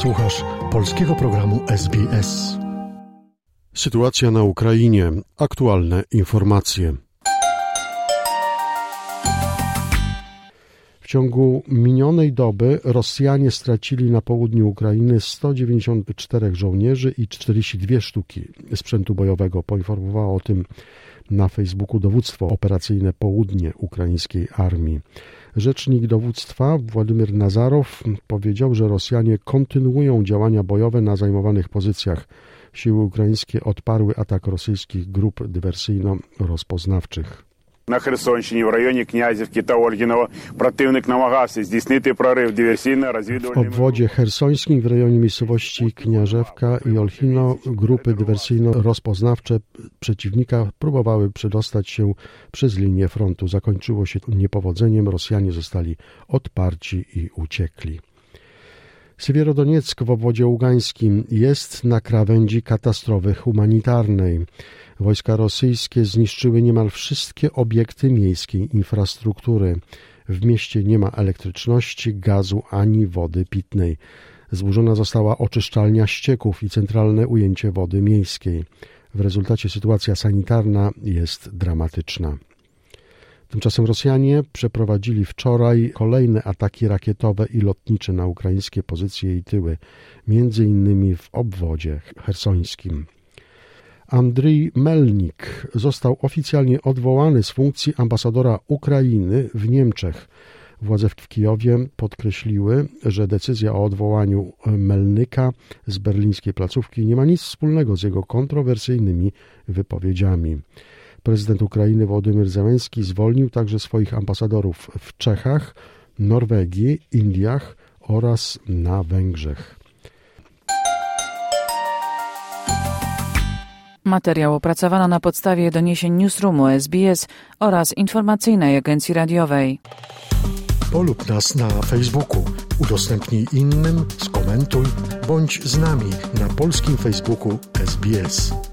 Słuchasz polskiego programu SBS. Sytuacja na Ukrainie. Aktualne informacje. Ciągu minionej doby Rosjanie stracili na południu Ukrainy 194 żołnierzy i 42 sztuki sprzętu bojowego. Poinformowało o tym na Facebooku dowództwo operacyjne Południe ukraińskiej armii. Rzecznik dowództwa Władimir Nazarow powiedział, że Rosjanie kontynuują działania bojowe na zajmowanych pozycjach. Siły ukraińskie odparły atak rosyjskich grup dywersyjno-rozpoznawczych На Херсонщині, в районі Князівки та Ольгінова противник намагався здійснити прорив диверсійно-розвідувальними... W obwodzie hersońskim w rejonie miejscowości Kniarzewka i Olchino grupy dywersyjno-rozpoznawcze przeciwnika próbowały przedostać się przez linię frontu. Zakończyło się niepowodzeniem, Rosjanie zostali odparci i uciekli. Siewierodonieck w obwodzie ługańskim jest na krawędzi katastrofy humanitarnej. Wojska rosyjskie zniszczyły niemal wszystkie obiekty miejskiej infrastruktury. W mieście nie ma elektryczności, gazu ani wody pitnej. Zburzona została oczyszczalnia ścieków i centralne ujęcie wody miejskiej. W rezultacie sytuacja sanitarna jest dramatyczna. Tymczasem Rosjanie przeprowadzili wczoraj kolejne ataki rakietowe i lotnicze na ukraińskie pozycje i tyły, między innymi w obwodzie hersońskim. Andrzej Melnik został oficjalnie odwołany z funkcji ambasadora Ukrainy w Niemczech. Władze w Kijowie podkreśliły, że decyzja o odwołaniu Melnyka z berlińskiej placówki nie ma nic wspólnego z jego kontrowersyjnymi wypowiedziami. Prezydent Ukrainy Władimir Zełenski zwolnił także swoich ambasadorów w Czechach, Norwegii, Indiach oraz na Węgrzech. Materiał opracowano na podstawie doniesień Newsroomu SBS oraz informacyjnej agencji radiowej. Polub nas na Facebooku, udostępnij innym, skomentuj, bądź z nami na polskim Facebooku SBS.